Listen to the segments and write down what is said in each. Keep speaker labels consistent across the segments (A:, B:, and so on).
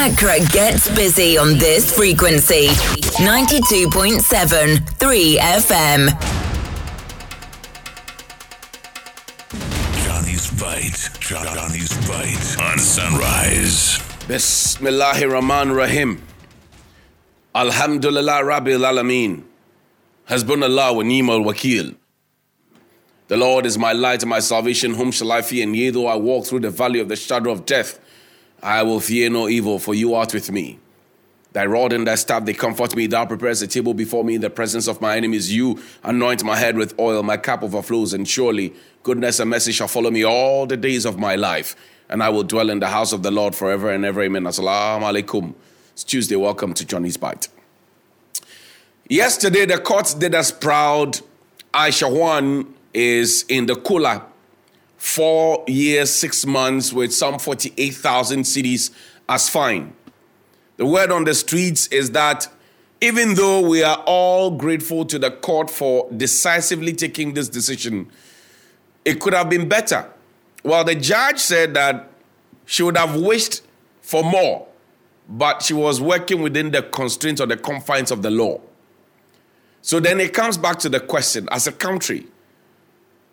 A: Accra gets busy on this frequency 92.7 3 FM.
B: Johnnie's Bite. Johnnie's Bite on Sunrise.
C: Bismillahir Rahman Rahim. Alhamdulillah Rabbil Alameen. Hasbunallah wa ni'mal wakil. The Lord is my light and my salvation. Whom shall I fear? And yea, though I walk through the valley of the shadow of death, I will fear no evil, for you art with me. Thy rod and thy staff, they comfort me. Thou preparest a table before me in the presence of my enemies. You anoint my head with oil, my cup overflows, and surely goodness and mercy shall follow me all the days of my life. And I will dwell in the house of the Lord forever and ever. Amen. Assalamu alaikum. It's Tuesday. Welcome to Johnnie's Bite. Yesterday, the court did us proud. Aisha Huang is in the cooler four years, six months with some 48,000 cedis as fine. The word on the streets is that even though we are all grateful to the court for decisively taking this decision, it could have been better. Well, the judge said that she would have wished for more, but she was working within the constraints or the confines of the law. So then it comes back to the question as a country,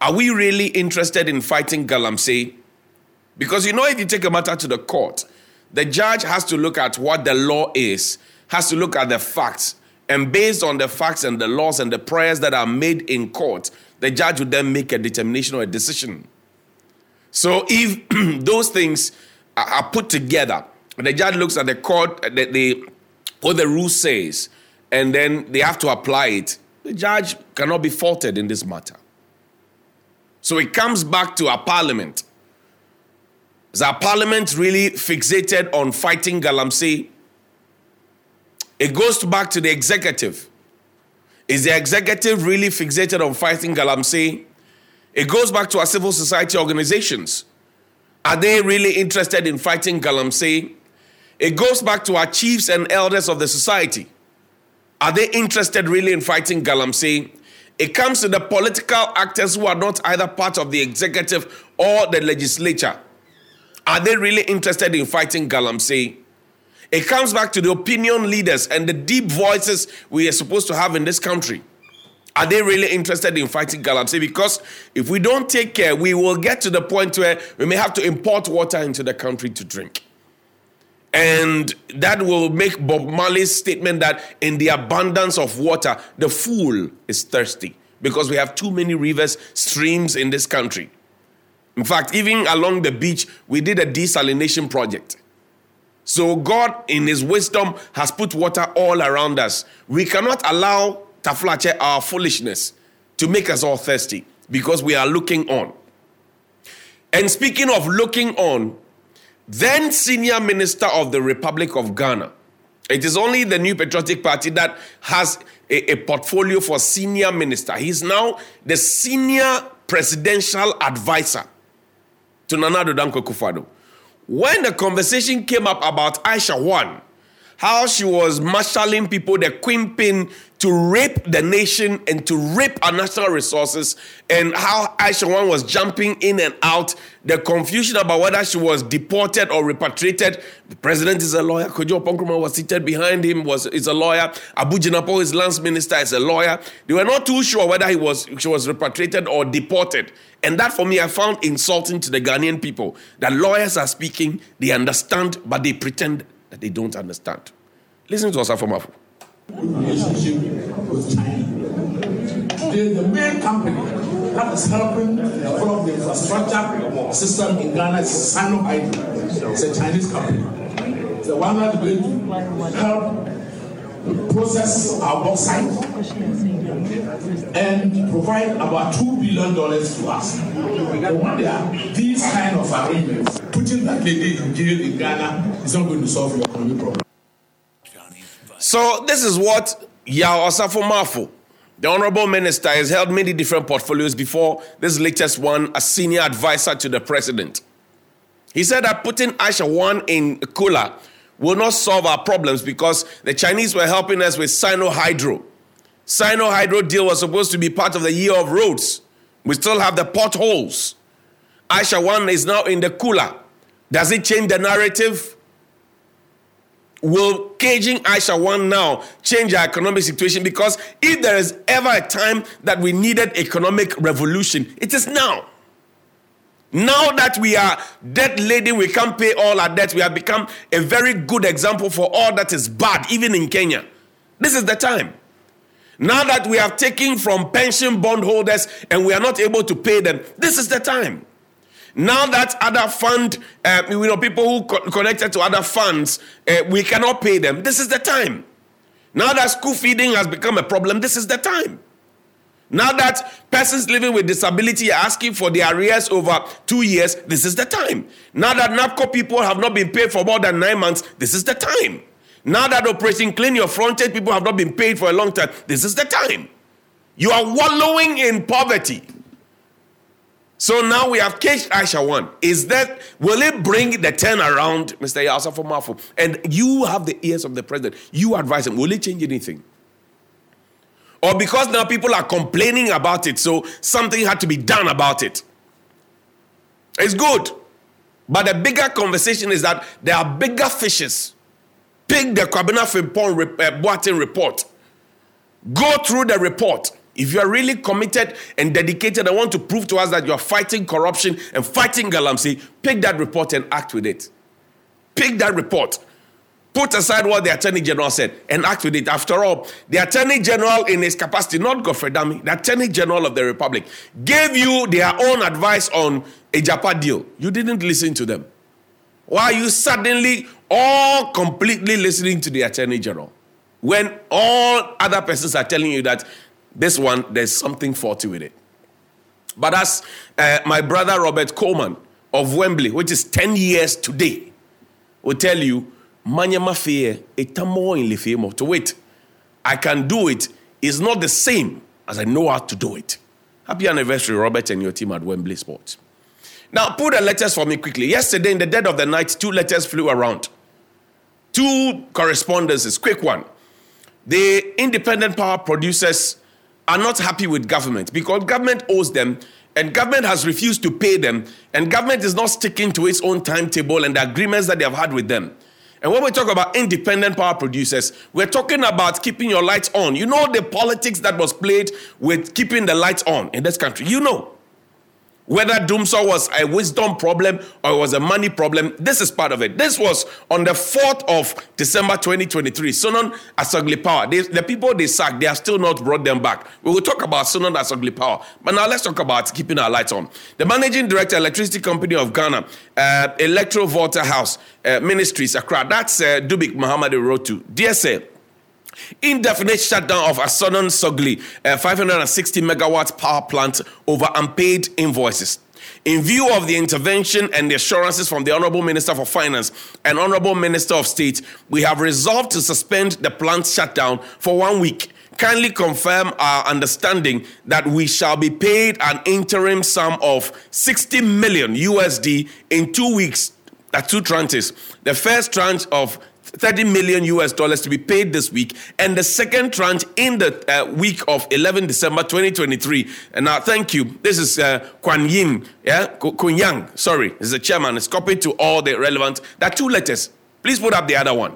C: are we really interested in fighting Galamsey? Because you know, if you take a matter to the court, the judge has to look at what the law is, has to look at the facts, and based on the facts and the laws and the prayers that are made in court, the judge would then make a determination or a decision. So if those things are put together, the judge looks at the court, uh, the, the, what the rule says, and then they have to apply it, the judge cannot be faulted in this matter. So it comes back to our parliament. Is our parliament really fixated on fighting Galamsey? It goes back to the executive. Is the executive really fixated on fighting Galamsey? It goes back to our civil society organizations. Are they really interested in fighting Galamsey? It goes back to our chiefs and elders of the society. Are they interested really in fighting Galamsey? It comes to the political actors who are not either part of the executive or the legislature. Are they really interested in fighting Galamsey? It comes back to the opinion leaders and the deep voices we are supposed to have in this country. Are they really interested in fighting Galamsey? Because if we don't take care, we will get to the point where we may have to import water into the country to drink. And that will make Bob Marley's statement that in the abundance of water, the fool is thirsty because we have too many rivers, streams in this country. In fact, even along the beach, we did a desalination project. So God, in His wisdom, has put water all around us. We cannot allow Taflache, our foolishness, to make us all thirsty because we are looking on. And speaking of looking on, then senior minister of the Republic of Ghana. It is only the New Patriotic Party that has a, a portfolio for senior minister. He's now the senior presidential advisor to Nana Addo Dankwa Akufo-Addo. When the conversation came up about Aisha Huang, how she was marshalling people, the queen pin, to rape the nation and to rape our national resources, and how Aisha Huang was jumping in and out, the confusion about whether she was deported or repatriated. The president is a lawyer. Kojo Oppong-Nkrumah was seated behind him, was is a lawyer. Abu Jinapor, his lance minister, is a lawyer. They were not too sure whether he was she was repatriated or deported. And that for me, I found insulting to the Ghanaian people. That lawyers are speaking, they understand, but they pretend that they don't understand. Listen to us, Maafo.
D: Relationship with China. Today, the main company that is helping develop the infrastructure system in Ghana is Sino Hydro. It's a Chinese company. It's the one that's going to help process our bauxite and provide about $2 billion to us. There are these kind of arrangements, putting that lady in jail in Ghana is not going to solve your economic problem.
C: So this is what Osafo Maafo, the honorable minister, has held many different portfolios before this latest one, a senior advisor to the president. He said that putting Aisha Huang in Kula will not solve our problems because the Chinese were helping us with Sino Hydro. Sino Hydro deal was supposed to be part of the year of roads. We still have the potholes. Aisha Huang is now in the cooler. Does it change the narrative? Will caging Aisha Huang now change our economic situation? Because if there is ever a time that we needed economic revolution, it is now. Now that we are debt laden, we can't pay all our debts. We have become a very good example for all that is bad, even in Kenya. This is the time. Now that we have taken from pension bondholders and we are not able to pay them, this is the time. Now that other fund, uh, you know, people who co- connected to other funds, uh, we cannot pay them. This is the time. Now that school feeding has become a problem, this is the time. Now that persons living with disability are asking for their arrears over two years, this is the time. Now that NABCO people have not been paid for more than nine months, this is the time. Now that Operation Clean Your Frontage people have not been paid for a long time, this is the time. You are wallowing in poverty. So now we have caged Aisha Huang. Is that will it bring the turn around, Mr. Yaw Osafo Maafo? And you have the ears of the president. You advise him. Will it change anything? or because now people are complaining about it, so something had to be done about it. It's good. But the bigger conversation is that there are bigger fishes. Pick the Kwabena Frimpong uh, Boateng report. Go through the report. If you are really committed and dedicated and want to prove to us that you are fighting corruption and fighting galamsey, pick that report and act with it. Pick that report put aside what the Attorney General said and act with it. After all, the Attorney General, in his capacity, not Godfrey Dame, the Attorney General of the Republic, gave you their own advice on Agyapa deal. You didn't listen to them. Why are you suddenly all completely listening to the Attorney General when all other persons are telling you that this one, there's something faulty with it? But as uh, my brother Robert Coleman of Wembley, which is 10 years today, will tell you, manyama fear etamo in lefemo to wait i can do it. Is not the same as i know how to do it. Happy anniversary robert and your team at wembley sports. Now put the letters for me quickly. Yesterday in the dead of the night two letters flew around. Two correspondences. Quick one. The independent power producers are not happy with government because government owes them and government has refused to pay them and government is not sticking to its own timetable and the agreements that they have had with them and when we talk about independent power producers, we're talking about keeping your lights on. You know the politics that was played with keeping the lights on in this country. You know. Whether Dumsor was a wisdom problem or it was a money problem, this is part of it. This was on the 4th of December 2023. Sunon Asogli Power. They, the people they sacked, they have still not brought them back. We will talk about Sunon Asogli Power. But now let's talk about keeping our lights on. The managing director, Electricity Company of Ghana, uh, Electro Volta House uh, Ministries, Accra, that's uh, Dubik Muhammad Rotu. DSA. Indefinite shutdown of Sunon Asogli, a 560 megawatt power plant over unpaid invoices. In view of the intervention and the assurances from the Honorable Minister for Finance and Honorable Minister of State, we have resolved to suspend the plant shutdown for one week. Kindly confirm our understanding that we shall be paid an interim sum of 60 million USD in two weeks at two tranches. The first tranche of 30 million US dollars to be paid this week, and the second tranche in the uh, week of 11 December 2023. And now, thank you. This is uh, Kwan Yin, yeah, Kun Yang, sorry, this is the chairman. It's copied to all the relevant. There are two letters. Please put up the other one.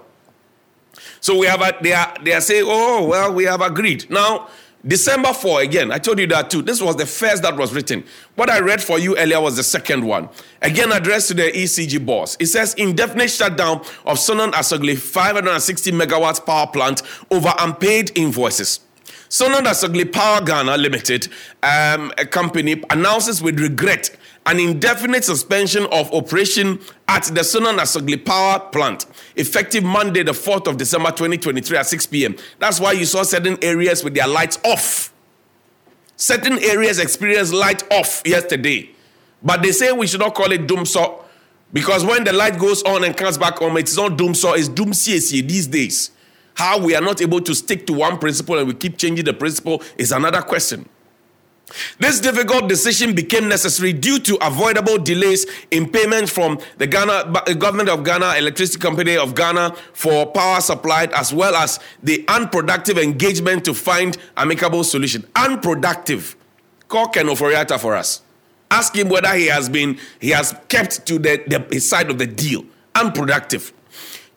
C: So we have a, they are they are saying, oh well, we have agreed now. December 4, again, I told you that too. This was the first that was written. What I read for you earlier was the second one. Again, addressed to the ECG boss. It says indefinite shutdown of Sunon Asogli 560 megawatts power plant over unpaid invoices. Sunon Asogli Power Ghana Limited, um, a company, announces with regret an indefinite suspension of operation at the Sunon Asogli Power Plant, effective Monday, the 4th of December 2023 at 6 p.m. That's why you saw certain areas with their lights off. Certain areas experienced light off yesterday. But they say we should not call it Dumsor because when the light goes on and comes back on, it's not Dumsor, it's Doom CSC these days. How we are not able to stick to one principle and we keep changing the principle is another question. This difficult decision became necessary due to avoidable delays in payment from the Ghana eh, government of Ghana, Electricity Company of Ghana for power supplied, as well as the unproductive engagement to find amicable solution. Unproductive. Call Ken Ofori-Atta for us. Ask him whether he has been he has kept to the, the side of the deal. Unproductive.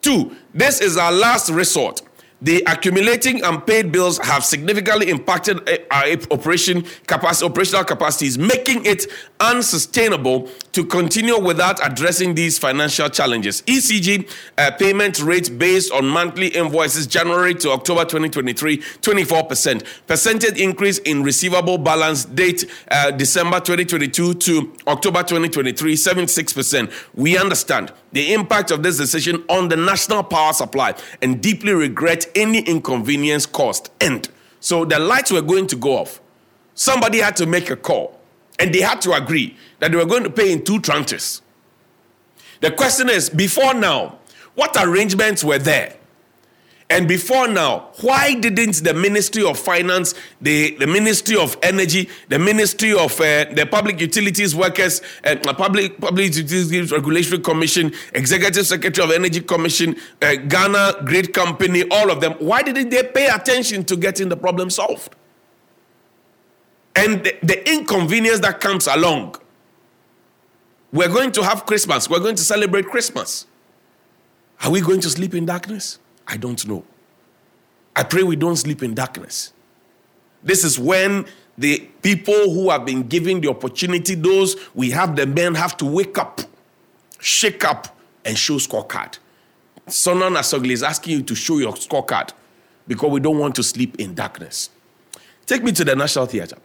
C: Two, this is our last resort. The accumulating unpaid bills have significantly impacted uh, our operation capacity, operational capacities, making it unsustainable to continue without addressing these financial challenges. ECG uh, payment rate based on monthly invoices January to October 2023, 24%. Percentage increase in receivable balance date uh, December 2022 to October 2023, 76%. We understand the impact of this decision on the national power supply and deeply regret any inconvenience caused. End. So the lights were going to go off. Somebody had to make a call, and they had to agree that they were going to pay in two tranches. The question is before now, what arrangements were there? And before now, why didn't the Ministry of Finance, the, the Ministry of Energy, the Ministry of uh, the Public Utilities Workers, uh, Public Public Utilities Regulatory Commission, Executive Secretary of Energy Commission, uh, Ghana Grid Company, all of them, why didn't they pay attention to getting the problem solved? And the, the inconvenience that comes along. We're going to have Christmas. We're going to celebrate Christmas. Are we going to sleep in darkness? I don't know. I pray we don't sleep in darkness. This is when the people who have been given the opportunity, those we have the men, have to wake up, shake up, and show scorecard. Sunon Asogli is asking you to show your scorecard because we don't want to sleep in darkness. Take me to the National Theatre.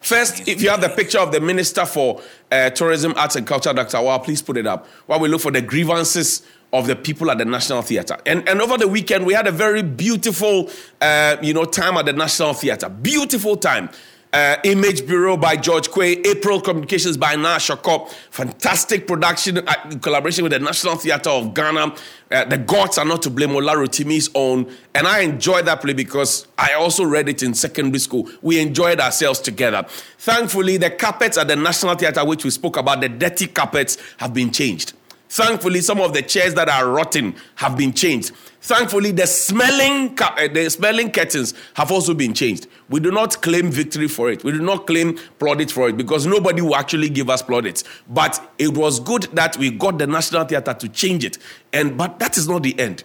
C: First, if you have the picture of the Minister for uh, Tourism, Arts and Culture, Dr. Awal, please put it up while we look for the grievances of the people at the National Theatre. And, and over the weekend, we had a very beautiful, uh, you know, time at the National Theatre. Beautiful time. Uh, Image Bureau by George Quay, April Communications by Nash Shakop, fantastic production uh, in collaboration with the National Theatre of Ghana. Uh, the Gods Are Not to Blame, Ola Rotimi's own. And I enjoyed that play because I also read it in secondary school. We enjoyed ourselves together. Thankfully, the carpets at the National Theatre, which we spoke about, the dirty carpets, have been changed. Thankfully, some of the chairs that are rotten have been changed. Thankfully, the smelling, uh, the smelling curtains have also been changed. We do not claim victory for it. We do not claim plaudits for it because nobody will actually give us plaudits. But it was good that we got the National Theatre to change it. And but that is not the end.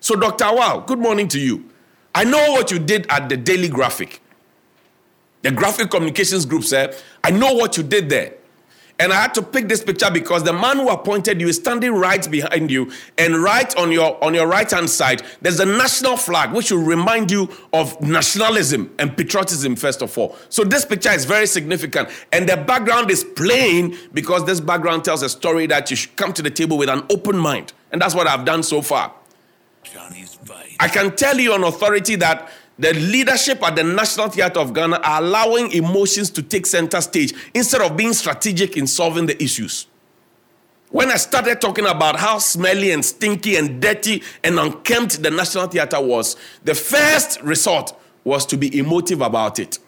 C: So, Dr. Awal, good morning to you. I know what you did at the Daily Graphic, the graphic communications group, said, I know what you did there. And I had to pick this picture because the man who appointed you is standing right behind you, and right on your on your right hand side, there's a national flag which will remind you of nationalism and patriotism first of all. So this picture is very significant, and the background is plain because this background tells a story that you should come to the table with an open mind, and that's what I've done so far. Johnny's I can tell you on authority that the leadership at the National Theatre of Ghana are allowing emotions to take center stage instead of being strategic in solving the issues. When I started talking about how smelly and stinky and dirty and unkempt the National Theatre was, the first resort was to be emotive about it.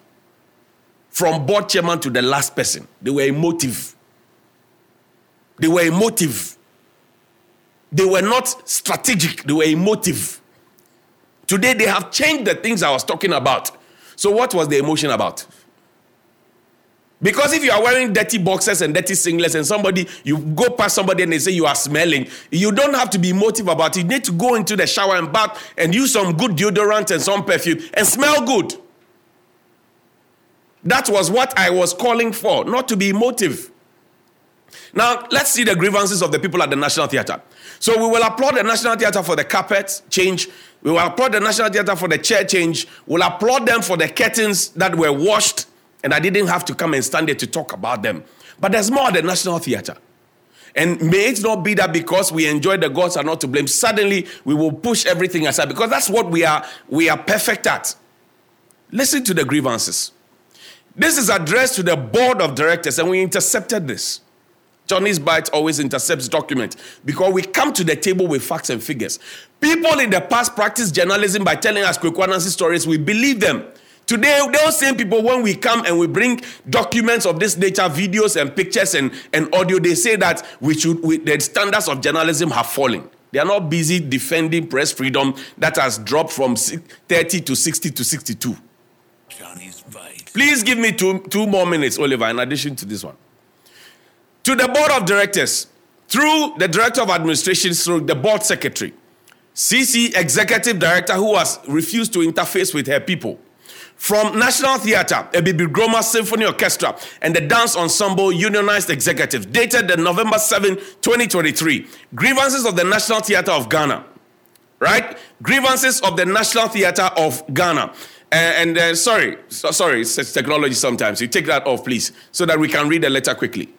C: From board chairman to the last person, they were emotive. They were emotive. They were not strategic, they were emotive. Today they have changed the things I was talking about. So, what was the emotion about? Because if you are wearing dirty boxers and dirty singlets and somebody, you go past somebody and they say you are smelling, you don't have to be emotive about it. You need to go into the shower and bath and use some good deodorant and some perfume and smell good. That was what I was calling for, not to be emotive. Now, let's see the grievances of the people at the National Theatre. So, we will applaud the National Theatre for the carpet change we will applaud the National Theatre for the chair change. We'll applaud them for the curtains that were washed, and I didn't have to come and stand there to talk about them. But there's more at the National Theatre. And may it not be that because we enjoy the gods are not to blame, suddenly we will push everything aside because that's what we are we are perfect at. Listen to the grievances. This is addressed to the board of directors, and we intercepted this. Johnnie's Bite always intercepts document because we come to the table with facts and figures. People in the past practiced journalism by telling us Kweku stories. We believe them. Today, those same people, when we come and we bring documents of this nature, videos and pictures and, and audio, they say that we should we, the standards of journalism have fallen. They are not busy defending press freedom that has dropped from 30 to 60 to 62. Johnnie's Bite. Please give me two, two more minutes, Oliver, in addition to this one. To the board of directors, through the director of administration, through the board secretary, CC executive director who has refused to interface with her people. From National Theatre, a Abibigromma Symphony Orchestra, and the Dance Ensemble Unionized Executive, dated the November 7, 2023. Grievances of the National Theatre of Ghana. Right? Grievances of the National Theatre of Ghana. Uh, and uh, sorry, so, sorry, it's technology sometimes. You take that off, please, so that we can read the letter quickly.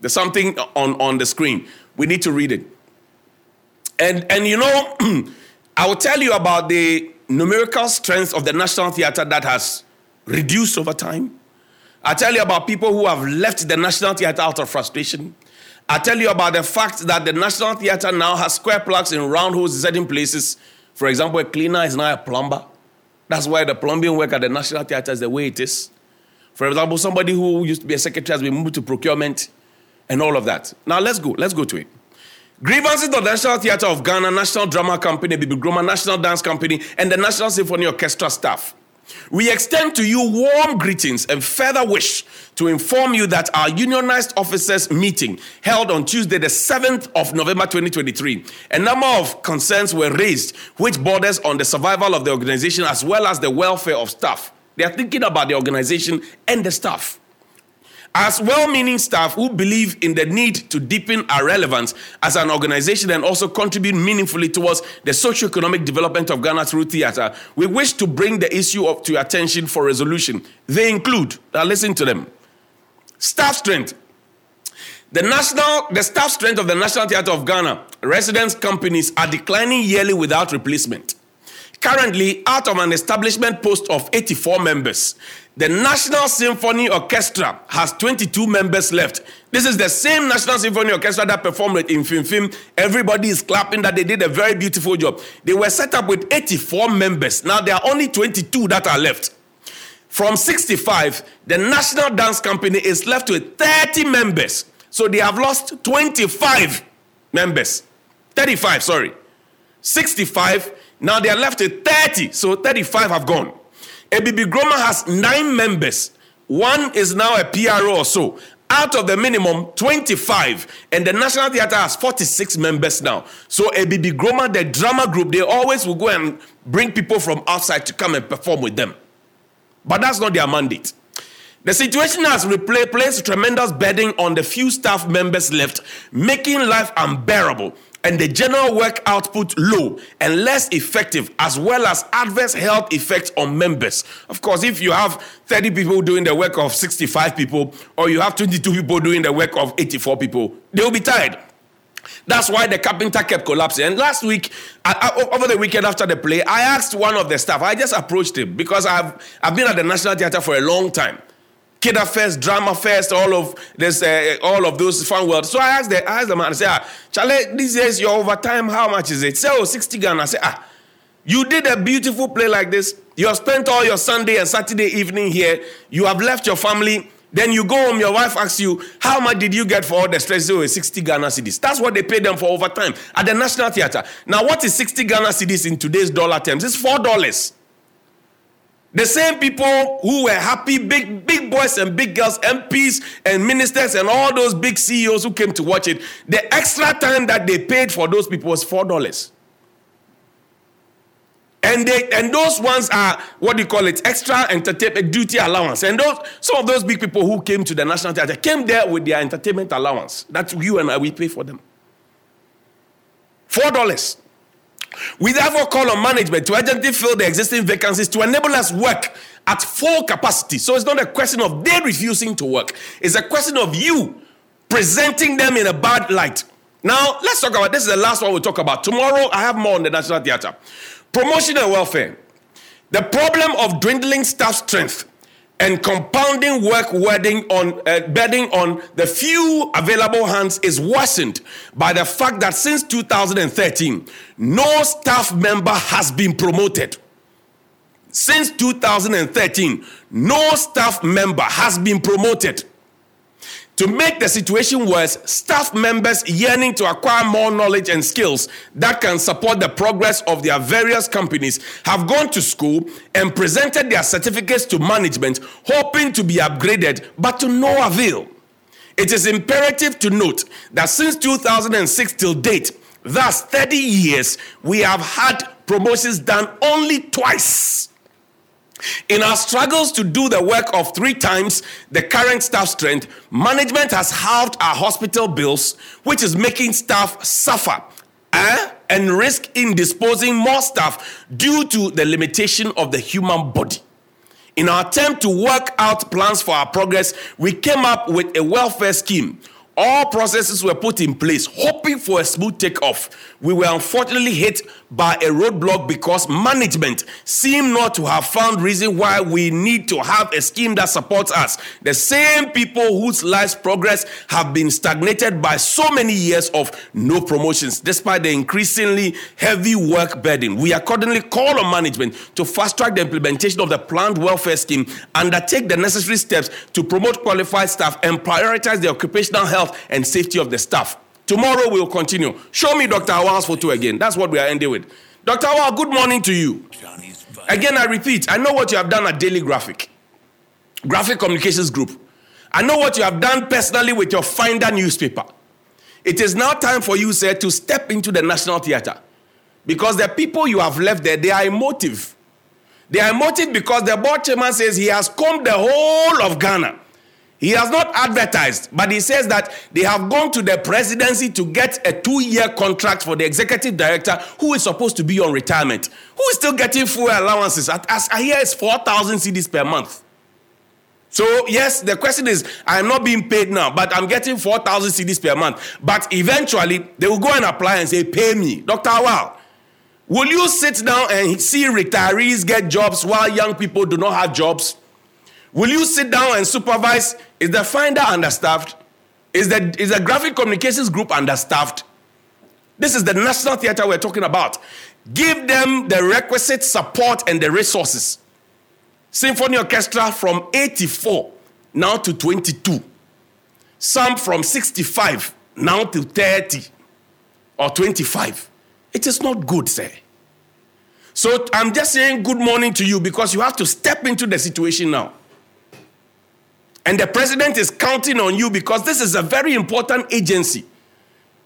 C: There's something on, on the screen. We need to read it. And, and you know, I will tell you about the numerical strength of the National Theatre that has reduced over time. I tell you about people who have left the National Theatre out of frustration. I tell you about the fact that the National Theatre now has square plugs in round holes in certain places. For example, a cleaner is now a plumber. That's why the plumbing work at the National Theatre is the way it is. For example, somebody who used to be a secretary has been moved to procurement and all of that. Now let's go. Let's go to it. Grievances of the National Theatre of Ghana, National Drama Company, Abibigromma, National Dance Company, and the National Symphony Orchestra staff. We extend to you warm greetings and further wish to inform you that our unionized officers meeting held on Tuesday, the 7th of November 2023, a number of concerns were raised which borders on the survival of the organization as well as the welfare of staff. They are thinking about the organization and the staff. As well meaning staff who believe in the need to deepen our relevance as an organization and also contribute meaningfully towards the socio-economic development of Ghana through theater, we wish to bring the issue up to your attention for resolution. They include, now listen to them, staff strength. The national, the staff strength of the National Theatre of Ghana, residence companies are declining yearly without replacement. Currently, out of an establishment post of 84 members, the National Symphony Orchestra has 22 members left. This is the same National Symphony Orchestra that performed in Film Film. Everybody is clapping that they did a very beautiful job. They were set up with 84 members. Now there are only 22 that are left. From 65, the National Dance Company is left with 30 members. So they have lost 25 members. 35, sorry. 65, now they are left with 30. So 35 have gone. Abibigromma has nine members. One is now a PRO or so. Out of the minimum, 25. And the National Theatre has 46 members now. So Abibigromma, the drama group, they always will go and bring people from outside to come and perform with them. But that's not their mandate. The situation has placed tremendous burden on the few staff members left, making life unbearable and the general work output low and less effective, as well as adverse health effects on members. Of course, if you have 30 people doing the work of 65 people, or you have 22 people doing the work of 84 people, they will be tired. That's why the carpenter kept collapsing. And last week, I, I, over the weekend after the play, I asked one of the staff, I just approached him because I've, I've been at the National Theatre for a long time. Kidder Fest, Drama Fest, all of this, uh, all of those fun world. So I asked the, I asked the man, I said, ah, Charlie, these days your overtime, how much is it? Say, oh, 60 Ghana. I said, ah, you did a beautiful play like this. You have spent all your Sunday and Saturday evening here. You have left your family. Then you go home, your wife asks you, how much did you get for all the stress? Oh, 60 Ghana cedis. That's what they pay them for overtime at the National Theatre. Now, what is 60 Ghana cedis in today's dollar terms? It's $4. The same people who were happy, big, big boys and big girls, MPs and ministers and all those big CEOs who came to watch it, the extra time that they paid for those people was four dollars. And they and those ones are what do you call it? Extra entertainment duty allowance. And those some of those big people who came to the National Theatre came there with their entertainment allowance. That's you and I we pay for them. Four dollars. We therefore call on management to urgently fill the existing vacancies to enable us work at full capacity. So it's not a question of they refusing to work, it's a question of you presenting them in a bad light. Now, let's talk about this is the last one we'll talk about. Tomorrow, I have more on the National Theatre. Promotion and welfare. The problem of dwindling staff strength and compounding work wording on, uh, bedding on the few available hands is worsened by the fact that since 2013, no staff member has been promoted. Since 2013, no staff member has been promoted. To make the situation worse, staff members yearning to acquire more knowledge and skills that can support the progress of their various companies have gone to school and presented their certificates to management, hoping to be upgraded, but to no avail. It is imperative to note that since 2006 till date, thus 30 years, we have had promotions done only twice. In our struggles to do the work of three times the current staff strength, management has halved our hospital bills, which is making staff suffer eh? and risk in disposing more staff due to the limitation of the human body. In our attempt to work out plans for our progress, we came up with a welfare scheme all processes were put in place, hoping for a smooth takeoff. We were unfortunately hit by a roadblock because management seemed not to have found reason why we need to have a scheme that supports us. The same people whose lives progress have been stagnated by so many years of no promotions, despite the increasingly heavy work burden. We accordingly call on management to fast track the implementation of the planned welfare scheme, undertake the necessary steps to promote qualified staff, and prioritize the occupational health health and safety of the staff. Tomorrow we'll continue. Show me Dr. Awal's photo again. That's what we are ending with. Dr. Awal, good morning to you. Again, I repeat, I know what you have done at Daily Graphic, Graphic Communications Group. I know what you have done personally with your Finder newspaper. It is now time for you, sir, to step into the National Theatre. Because the people you have left there, they are emotive. They are emotive because the board chairman says he has combed the whole of Ghana he has not advertised, but he says that they have gone to the presidency to get a two year contract for the executive director who is supposed to be on retirement, who is still getting full allowances. As I hear, it's 4,000 cedis per month. So, yes, the question is I am not being paid now, but I'm getting 4,000 cedis per month. But eventually, they will go and apply and say, Pay me. Dr. Awal, will you sit down and see retirees get jobs while young people do not have jobs? Will you sit down and supervise? Is the finder understaffed? Is the, is the graphic communications group understaffed? This is the National Theatre we're talking about. Give them the requisite support and the resources. Symphony Orchestra from 84 now to 22. Some from 65 now to 30 or 25. It is not good, sir. So I'm just saying good morning to you because you have to step into the situation now. And the president is counting on you because this is a very important agency.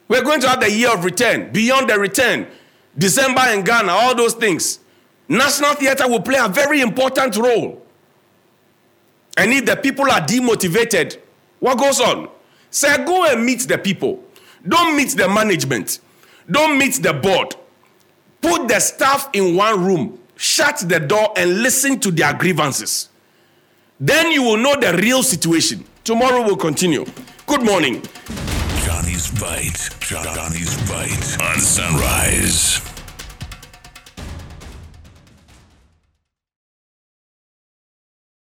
C: We're going to have the year of return, beyond the return, December in Ghana, all those things. National theater will play a very important role. And if the people are demotivated, what goes on? Say, go and meet the people. Don't meet the management. Don't meet the board. Put the staff in one room, shut the door, and listen to their grievances. Then you will know the real situation. Tomorrow we'll continue. Good morning.
B: Johnnie's Bite. Johnnie's Bite on Sunrise.